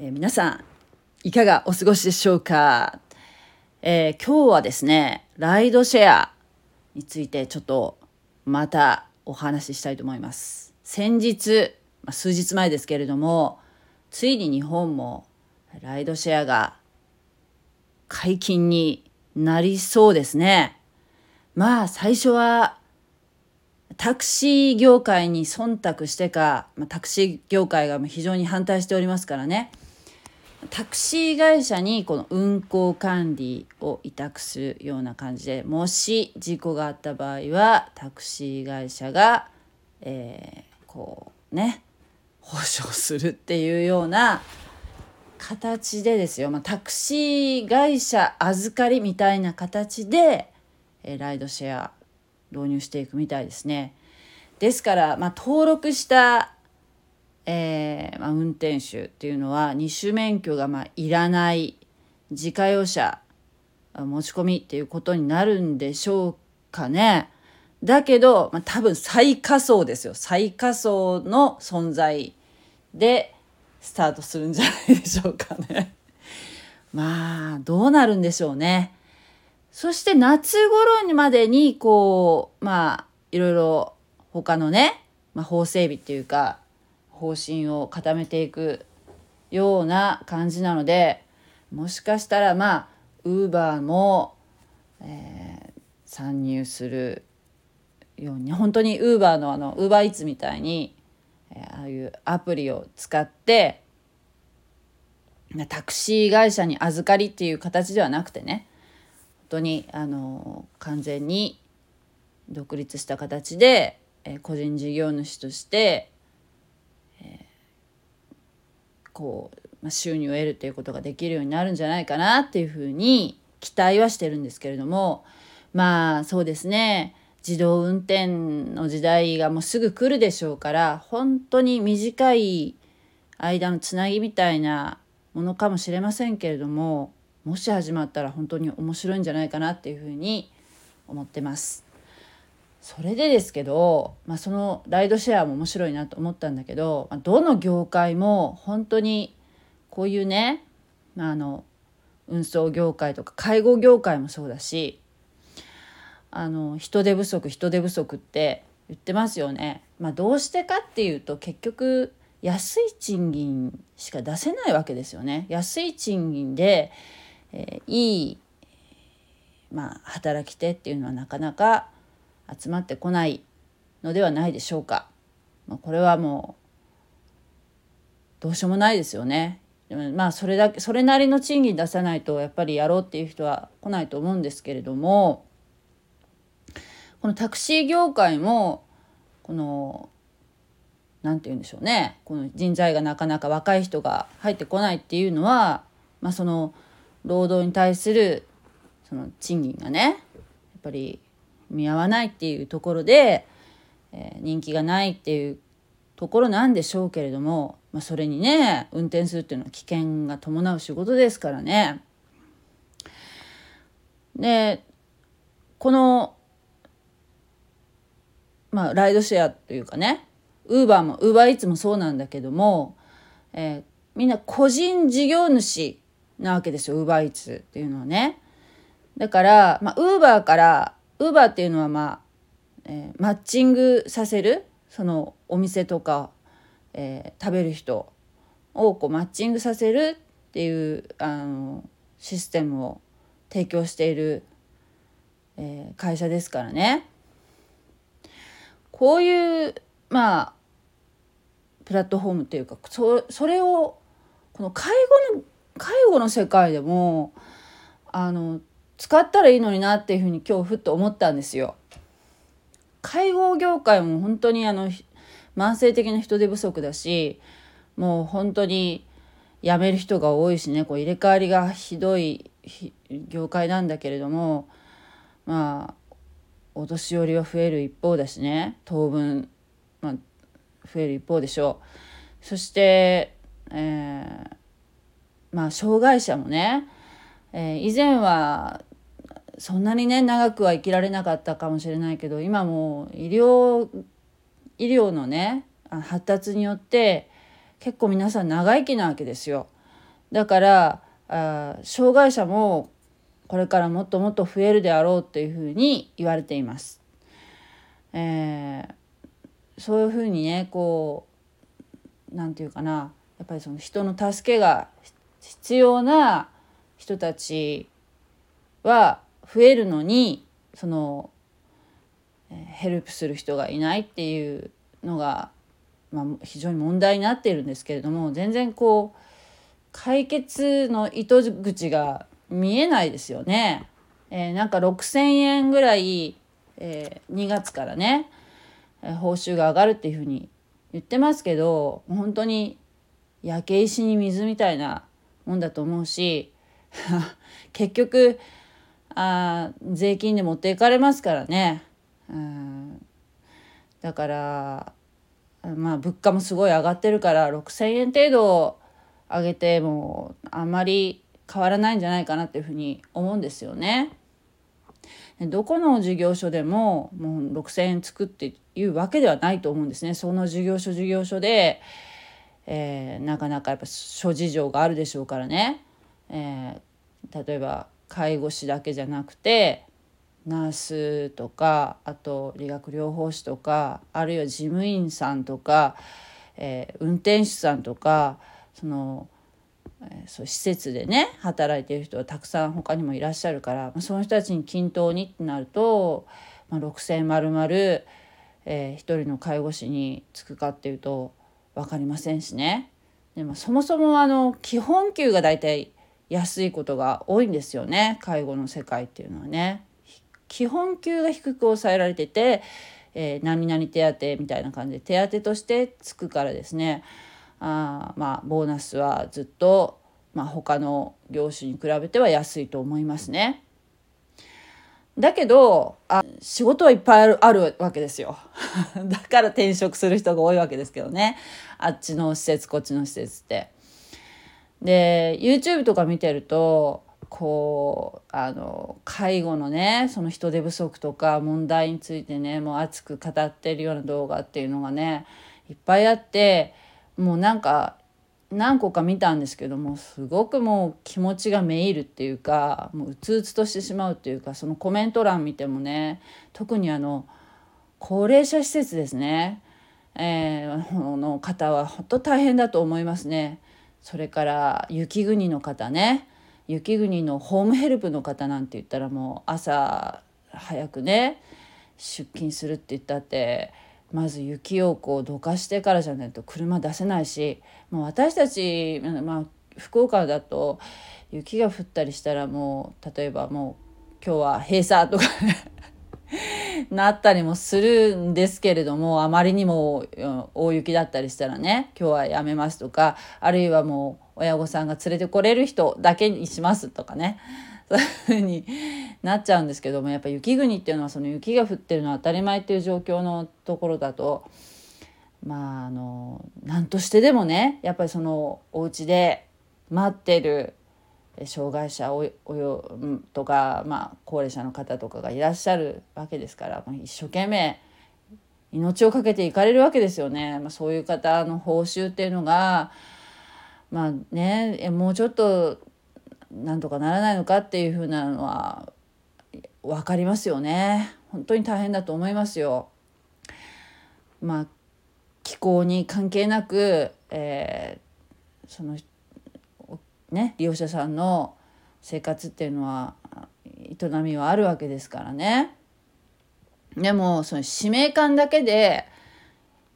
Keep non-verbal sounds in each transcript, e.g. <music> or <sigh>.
えー皆さんいかがお過ごしでしょうか、えー今日はですねライドシェアについてちょっとまたお話ししたいと思います。先日、まあ、数日前ですけれどもついに日本もライドシェアが解禁になりそうですね。まあ最初はタクシー業界に忖度してか、まあ、タクシー業界が非常に反対しておりますからね。タクシー会社にこの運行管理を委託するような感じでもし事故があった場合はタクシー会社が、えーこうね保証するっていうような形でですよ、まあ、タクシー会社預かりみたいな形で、えーライドシェア導入していくみたいですね。ですから、まあ、登録した、えーまあ、運転手っていうのは二種免許がまあいらない自家用車持ち込みっていうことになるんでしょうかね。だけど、まあ、多分最下層ですよ最下層の存在でスタートするんじゃないでしょうかね。<laughs> まあどうなるんでしょうね。そして夏頃にまでにこうまあいろいろ他のね、まあ、法整備っていうか方針を固めていくような感じなのでもしかしたらまあウーバーも、えー参入するように本当にウーバーのあのウーバーイーツみたいに、えーああいうアプリを使ってタクシー会社に預かりっていう形ではなくてね本当にあの完全に独立した形で、えー個人事業主として、えーこう、ま、収入を得るということができるようになるんじゃないかなっていうふうに期待はしてるんですけれどもまあそうですね自動運転の時代がもうすぐ来るでしょうから本当に短い間のつなぎみたいなものかもしれませんけれどももし始まったら本当に面白いんじゃないかなっていうふうに思ってます。それでですけど、まあ、そのライドシェアも面白いなと思ったんだけど、どの業界も本当にこういうね、まあ、あの運送業界とか介護業界もそうだしあの人手不足人手不足って言ってますよね。まあ、どうしてかっていうと結局安い賃金しか出せないわけですよね。安い賃金で、えーいい、まあ、働き手っていうのはなかなか集まってこないのではないでしょうか。まあ、これはもうどうしようもないですよね。でもまあそれだけそれなりの賃金出さないとやっぱりやろうっていう人は来ないと思うんですけれどもこのタクシー業界もこのなんて言うんでしょうねこの人材がなかなか若い人が入ってこないっていうのは、まあ、その労働に対するその賃金がねやっぱり見合わないっていうところで、えー人気がないっていうところなんでしょうけれども、まあ、それにね運転するっていうのは危険が伴う仕事ですからね。でこのまあライドシェアというかねウーバーもウーバーイーツもそうなんだけども、えーみんな個人事業主なわけですよウーバーイーツっていうのはね。だからまあウーバーからウーバーっていうのはまあ、えーマッチングさせるそのお店とか、えー食べる人をこうマッチングさせるっていうあのシステムを提供している、えー会社ですからね。こういうまあプラットフォームっていうかそそれをこの介護の介護の世界でもあの使ったらいいのになっていうふうに今日ふっと思ったんですよ。介護業界も本当にあの慢性的な人手不足だしもう本当に辞める人が多いしねこう入れ替わりがひどい業界なんだけれどもまあお年寄りは増える一方だしね当分、まあ、増える一方でしょうそして、えーまあ障害者もね、えー以前はそんなにね長くは生きられなかったかもしれないけど今もう医療医療のね発達によって結構皆さん長生きなわけですよ。だからあ障害者もこれからもっともっと増えるであろうっていうふうに言われています。えー、そういうふうにねこう何て言うかなやっぱりその人の助けが必要な人たちは増えるのにそのヘルプする人がいないっていうのが、まあ、非常に問題になっているんですけれども全然こう解決の糸口が見えないですよね。えー、なんか6,000円ぐらい、えー、2月からね、えー、報酬が上がるっていうふうに言ってますけど本当に焼け石に水みたいなもんだと思うし <laughs> 結局あ税金で持っていかれますからね。うんだからまあ物価もすごい上がってるから6,000円程度上げてもあまり変わらないんじゃないかなっていうふうに思うんですよね。どこの事業所でももう6,000円つくっていうわけではないと思うんですね。その事業所事業所で、えー、なかなかやっぱ諸事情があるでしょうからね、えー、例えば介護士だけじゃなくてナースとかあと理学療法士とかあるいは事務員さんとか、えー、運転手さんとかそのえそう施設でね働いてる人はたくさん他にもいらっしゃるからまあその人たちに均等にってなると、まあ、6,000丸々、えー、1人の介護士につくかっていうと分かりませんしね。でもそもそもあの基本給が大体安いことが多いんですよね介護の世界っていうのはね。基本給が低く抑えられてて、えー、何々手当みたいな感じで手当としてつくからですねあまあボーナスはずっと、まあ、他の業種に比べては安いと思いますね。だけどあ仕事はいっぱいあるあるわけですよ。<laughs> だから転職する人が多いわけですけどねあっちの施設こっちの施設って。で YouTube とか見てるとこうあの介護のねその人手不足とか問題についてねもう熱く語ってるような動画っていうのがねいっぱいあってもうなんか何個か見たんですけどもすごくもう気持ちがめいるっていうかもううつうつとしてしまうっていうかそのコメント欄見てもね特にあの高齢者施設ですね、えー、の方は本当大変だと思いますね。それから雪国の方ね。雪国のホームヘルプの方なんて言ったらもう朝早くね出勤するって言ったってまず雪をこうどかしてからじゃないと車出せないしもう私たち、まあ、福岡だと雪が降ったりしたらもう例えばもう今日は閉鎖とかなったりもするんですけれどもあまりにも大雪だったりしたらね今日はやめますとかあるいはもう親御さんが連れてこれる人だけにしますとかね <laughs> そういうふうになっちゃうんですけどもやっぱ雪国っていうのはその雪が降ってるのは当たり前っていう状況のところだとまああの何としてでもねやっぱりそのお家で待ってる障害者およとか、まあ、高齢者の方とかがいらっしゃるわけですから、まあ、一生懸命命を懸けていかれるわけですよね。まあ、そういう方の報酬っていうのがまあねもうちょっとなんとかならないのかっていうふうなのは分かりますよね本当に大変だと思いますよ。まあ気候に関係なく、えー、そのね利用者さんの生活っていうのは営みはあるわけですからね。でもその使命感だけで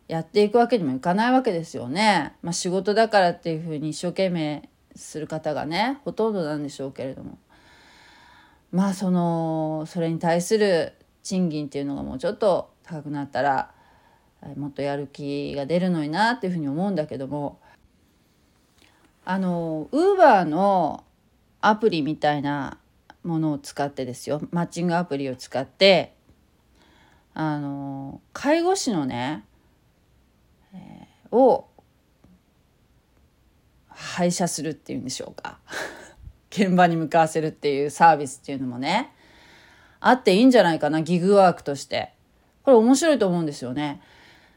やっていくわけにもいかないわけですよね。まあ、仕事だからっていうふうに一生懸命する方がねほとんどなんでしょうけれどもまあそのそれに対する賃金っていうのがもうちょっと高くなったらもっとやる気が出るのになっていうふうに思うんだけどもあのウーバーのアプリみたいなものを使ってですよ。マッチングアプリを使ってあの介護士のね、えー、を配車するっていうんでしょうか。<laughs> 現場に向かわせるっていうサービスっていうのもねあっていいんじゃないかなギグワークとして。これ面白いと思うんですよね。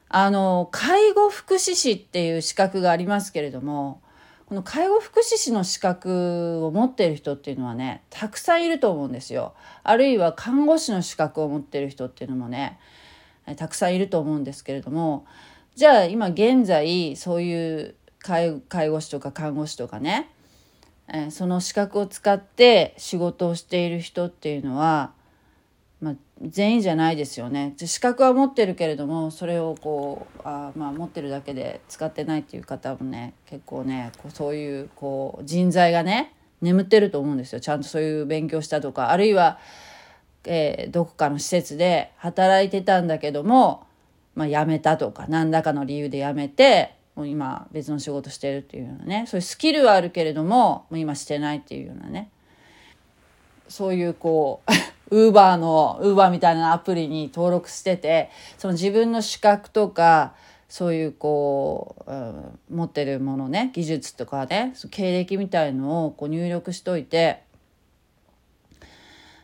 あの介護福祉士っていう資格がありますけれどもこの介護福祉士の資格を持っている人っていうのはねたくさんいると思うんですよ。あるいは看護師の資格を持っている人っていうのもねたくさんいると思うんですけれどもじゃあ今現在そういう介護士とか看護師とかねその資格を使って仕事をしている人っていうのは、まあ、全員じゃないですよね。資格は持ってるけれどもそれをこうあ、まあ、持ってるだけで使ってないっていう方もね結構ねこうそういうこう人材がね眠ってると思うんですよ。ちゃんとそういう勉強したとか。あるいは、えー、どこかの施設で働いてたんだけども、まあ、辞めたとか何らかの理由で辞めてもう今別の仕事してるっていうようなね。そういうスキルはあるけれどももう今してないっていうようなね。そういうこう <laughs> ウーバーのウーバーみたいなアプリに登録しててその自分の資格とかそういうこう、うん、持ってるものね技術とかね経歴みたいのをこう入力しといて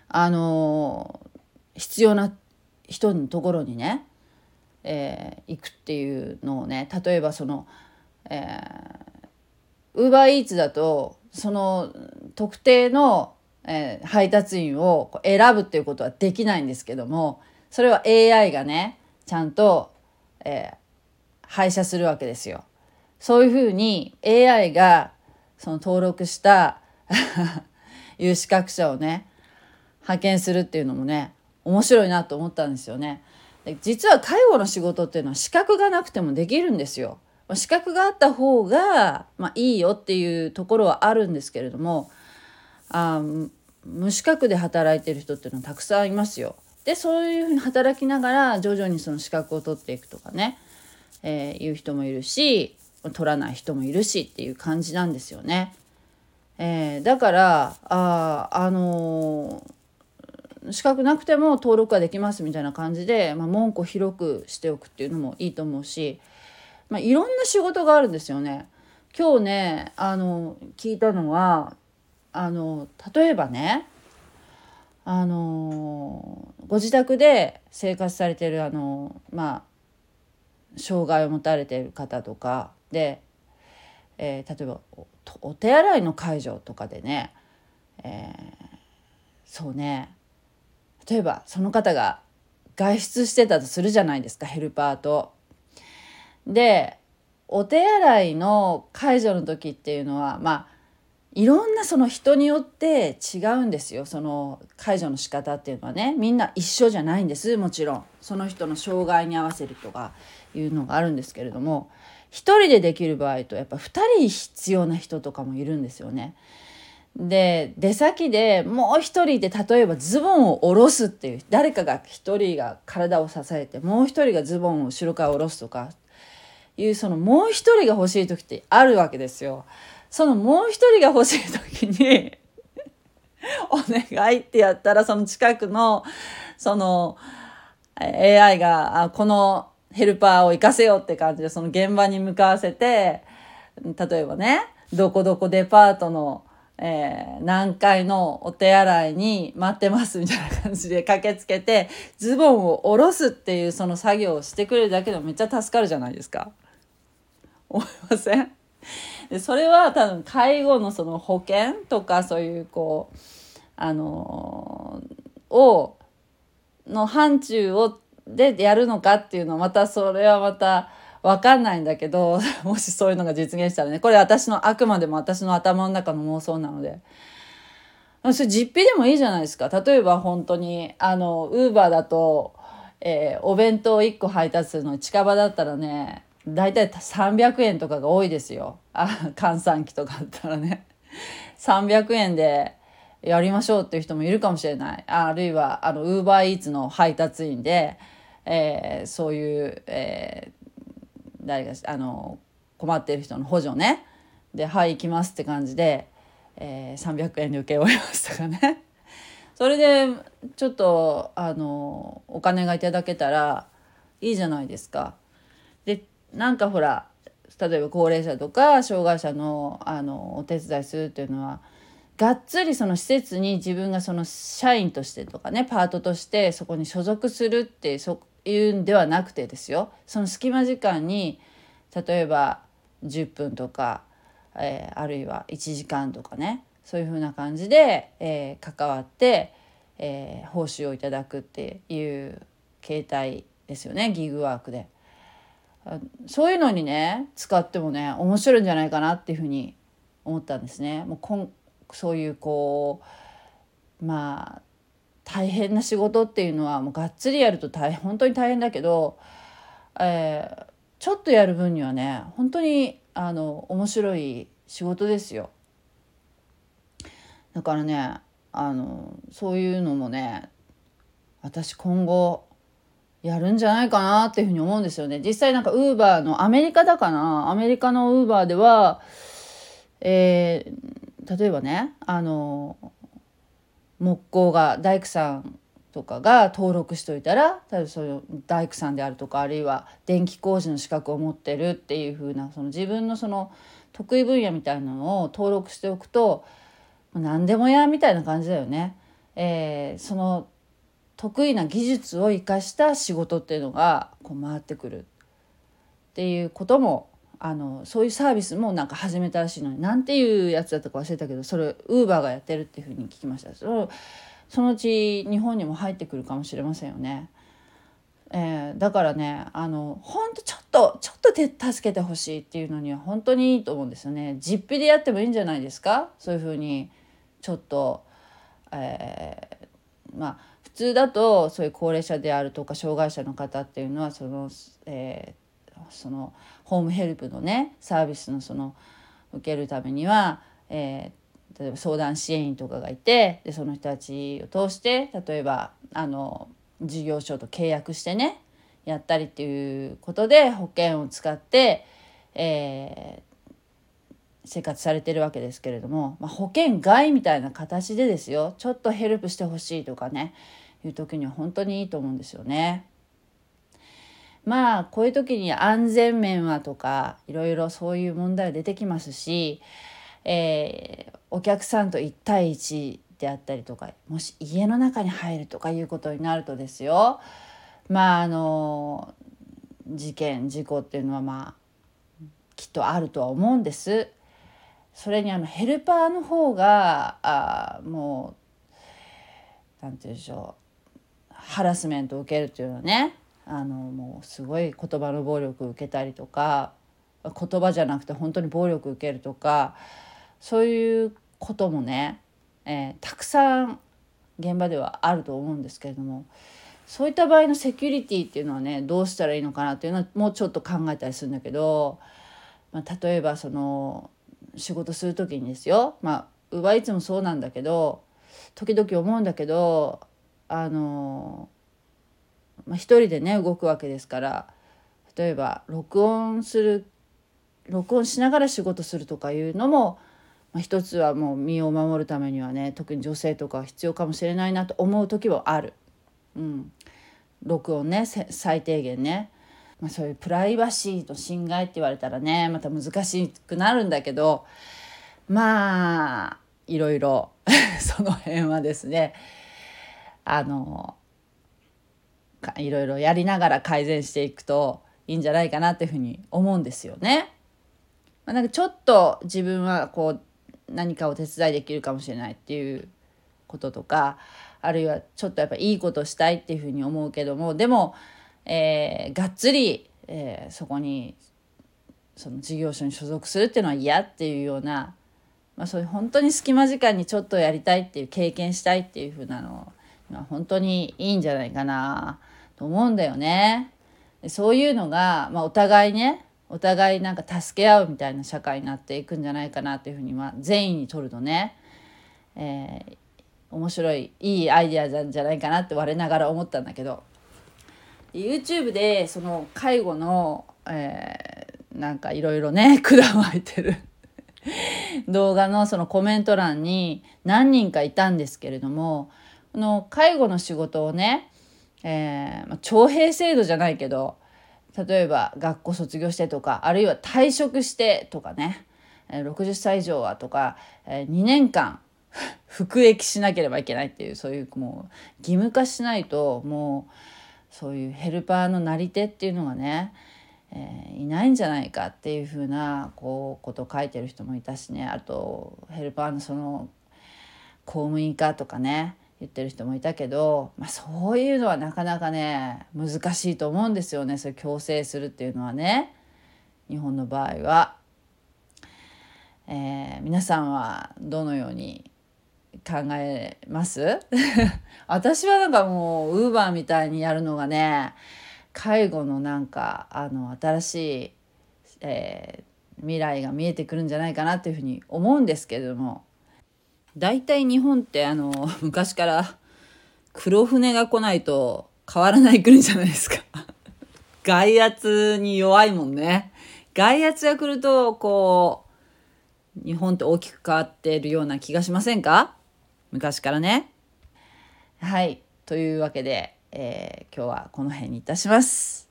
あの必要な人のところにねえー、行くっていうのをね例えばそのウーバーイーツだとその特定の、えー、配達員を選ぶっていうことはできないんですけどもそれは AI がねちゃんと、えー、配車するわけですよ。そういうふうに AI がその登録した <laughs> 有資格者をね派遣するっていうのもね面白いなと思ったんですよね。実は介護の仕事っていうのは資格がなくてもできるんですよ。資格があった方が、まあ、いいよっていうところはあるんですけれどもあ無資格で働いてる人っていうのはたくさんいますよ。でそういうふうに働きながら徐々にその資格を取っていくとかね、えー、いう人もいるし取らない人もいるしっていう感じなんですよね。えー、だからああのー資格なくても登録はできますみたいな感じで、まあ、門戸広くしておくっていうのもいいと思うし、まあ、いろんな仕事があるんですよね。今日ねあの聞いたのはあの例えばねあのご自宅で生活されてるあのまあ障害を持たれてる方とかで、えー、例えばお手洗いの介助とかでね、えー、そうね例えばその方が外出してたとするじゃないですかヘルパーと。でお手洗いの介助の時っていうのはまあいろんなその人によって違うんですよその介助の仕方っていうのはねみんな一緒じゃないんですもちろんその人の障害に合わせるとかいうのがあるんですけれども1人でできる場合とやっぱ2人必要な人とかもいるんですよね。で出先でもう一人で例えばズボンを下ろすっていう誰かが一人が体を支えてもう一人がズボンを後ろから下ろすとかいうそのもう一人が欲しい時ってあるわけですよ。そのもう一人が欲しい時に <laughs> お願いってやったらその近くのその AI があこのヘルパーを行かせようって感じでその現場に向かわせて例えばねどこどこデパートのえー、何階のお手洗いに待ってますみたいな感じで <laughs> 駆けつけてズボンを下ろすっていうその作業をしてくれるだけでもめっちゃ助かるじゃないですか。思いません？でそれは多分介護のその保険とかそういうこうあの、をの範疇をでやるのかっていうのはまたそれはまたわかんないんだけど <laughs> もしそういうのが実現したらねこれ私のあくまでも私の頭の中の妄想なので。それ実費でもいいじゃないですか。例えば本当に、あの、ウーバーだと、えー、お弁当1個配達するの近場だったらね、大体300円とかが多いですよ。あ、換算機とかあったらね。300円でやりましょうっていう人もいるかもしれない。あるいは、あの、ウーバーイーツの配達員で、えー、そういう、えー、誰があの困ってる人の補助ねで「はい行きます」って感じで、えー、300円で受け負いますとかね <laughs> それでちょっとあのお金がいただけたらいいじゃないですか。なんかほら例えば高齢者とか障害者のあのお手伝いするっていうのはがっつりその施設に自分がその社員としてとかねパートとしてそこに所属するっていうんではなくてですよその隙間時間に例えば10分とかえー、あるいは1時間とかねそういうふうな感じで、えー、関わって、えー、報酬をいただくっていう形態ですよねギグワークで。そういうのにね使ってもね面白いんじゃないかなっていうふうに思ったんですね。もうこんそういうこうまあ大変な仕事っていうのはもうがっつりやると大変本当に大変だけど、えー、ちょっとやる分にはね本当にあの面白い仕事ですよ。だからねあのそういうのもね私今後やるんじゃないかなっていうふうに思うんですよね。実際なんかウーバーのアメリカだかな？アメリカのウーバーでは、えー、例えばねあの木工が大工さんとかが登録しといたら例えばそういう大工さんであるとかあるいは電気工事の資格を持ってるっていう風なその自分のその得意分野みたいなのを登録しておくと何でもやみたいな感じだよね。えー、その得意な技術を生かした仕事っていうのがこう回ってくるっていうこともあのそういうサービスもなんか始めたらしいのに何ていうやつだったか忘れたけどそれウーバーがやってるっていうふうに聞きましたそのそのうち日本にも入ってくるかもしれませんよね。えー、だからねあの本当ちょっとちょっと手助けてほしいっていうのには本当にいいと思うんですよね。実費でやってもいいんじゃないですか？そういうふうにちょっと、えー、まあ通だとそういう高齢者であるとか障害者の方っていうのはその、えー、そのホームヘルプのねサービスのその受けるためには、えー、例えば相談支援員とかがいてでその人たちを通して例えばあの事業所と契約してねやったりっていうことで保険を使って、えー、生活されてるわけですけれども、まあ、保険外みたいな形でですよ。ちょっとヘルプしてほしいとかね。いう時には本当にいいと思うんですよね。まあこういう時に安全面はとかいろいろそういう問題は出てきますし、えー、お客さんと1対1であったりとかもし家の中に入るとかいうことになるとですよまああの事件事故っていうのはまあきっとあるとは思うんです。それにあのヘルパーの方があもう何て言うんでしょうハラスメントを受けるっていうのはねあのもうすごい言葉の暴力を受けたりとか言葉じゃなくて本当に暴力を受けるとかそういうこともね、えー、たくさん現場ではあると思うんですけれどもそういった場合のセキュリティっていうのはねどうしたらいいのかなっていうのはもうちょっと考えたりするんだけど、まあ、例えばその仕事する時にですよまあはいつもそうなんだけど時々思うんだけどあのまあ、一人でね動くわけですから例えば録音する録音しながら仕事するとかいうのも、まあ、一つはもう身を守るためにはね特に女性とかは必要かもしれないなと思う時もある。うん、録音ね最低限ね、まあ、そういうプライバシーと侵害って言われたらねまた難しくなるんだけどまあいろいろ <laughs> その辺はですねあのいろいろやりながら改善していくといいんじゃないかなっていうふうに思うんですよね。まあ、なんかちょっと自分はこう何かお手伝いできるかもしれないっていうこととかあるいはちょっとやっぱいいことしたいっていうふうに思うけどもでも、えー、がっつり、えー、そこにその事業所に所属するっていうのは嫌っていうような、まあ、そういう本当に隙間時間にちょっとやりたいっていう経験したいっていうふうなのは本当にいいんじゃないかな。と思うんだよね。そういうのが、まあ、お互いねお互いなんか助け合うみたいな社会になっていくんじゃないかなっていうふうに、まあ、善意にとるとね、えー、面白いいいアイデアなんじゃないかなって我ながら思ったんだけど YouTube でその介護の、えー、なんかいろいろね <laughs> 管巻いてる動画のそのコメント欄に何人かいたんですけれどもこの介護の仕事をねえーまあ、徴兵制度じゃないけど例えば学校卒業してとかあるいは退職してとかね60歳以上はとか2年間服役しなければいけないっていうそういうもう義務化しないともうそういうヘルパーのなり手っていうのがねえー、いないんじゃないかっていうふうなこうことを書いてる人もいたしね。あとヘルパーのその公務員化とかね。言ってる人もいたけど、まあ、そういうのはなかなかね難しいと思うんですよね。それ強制するっていうのはね。日本の場合は。えー、皆さんはどのように考えます？<laughs> 私はなんかもうウーバーみたいにやるのがね介護のなんかあの新しい、えー、未来が見えてくるんじゃないかなっていうふうに思うんですけれども。大体日本ってあの <laughs> 昔から黒船が来ないと変わらない国じゃないですか。<laughs> 外圧に弱いもんね。外圧が来るとこう日本って大きく変わってるような気がしませんか？昔からね。はい。というわけで、えー、今日はこの辺にいたします。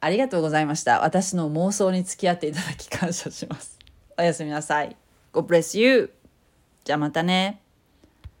ありがとうございました。私の妄想に付き合っていただき感謝します。おやすみなさい。God bless you! じゃあまたね。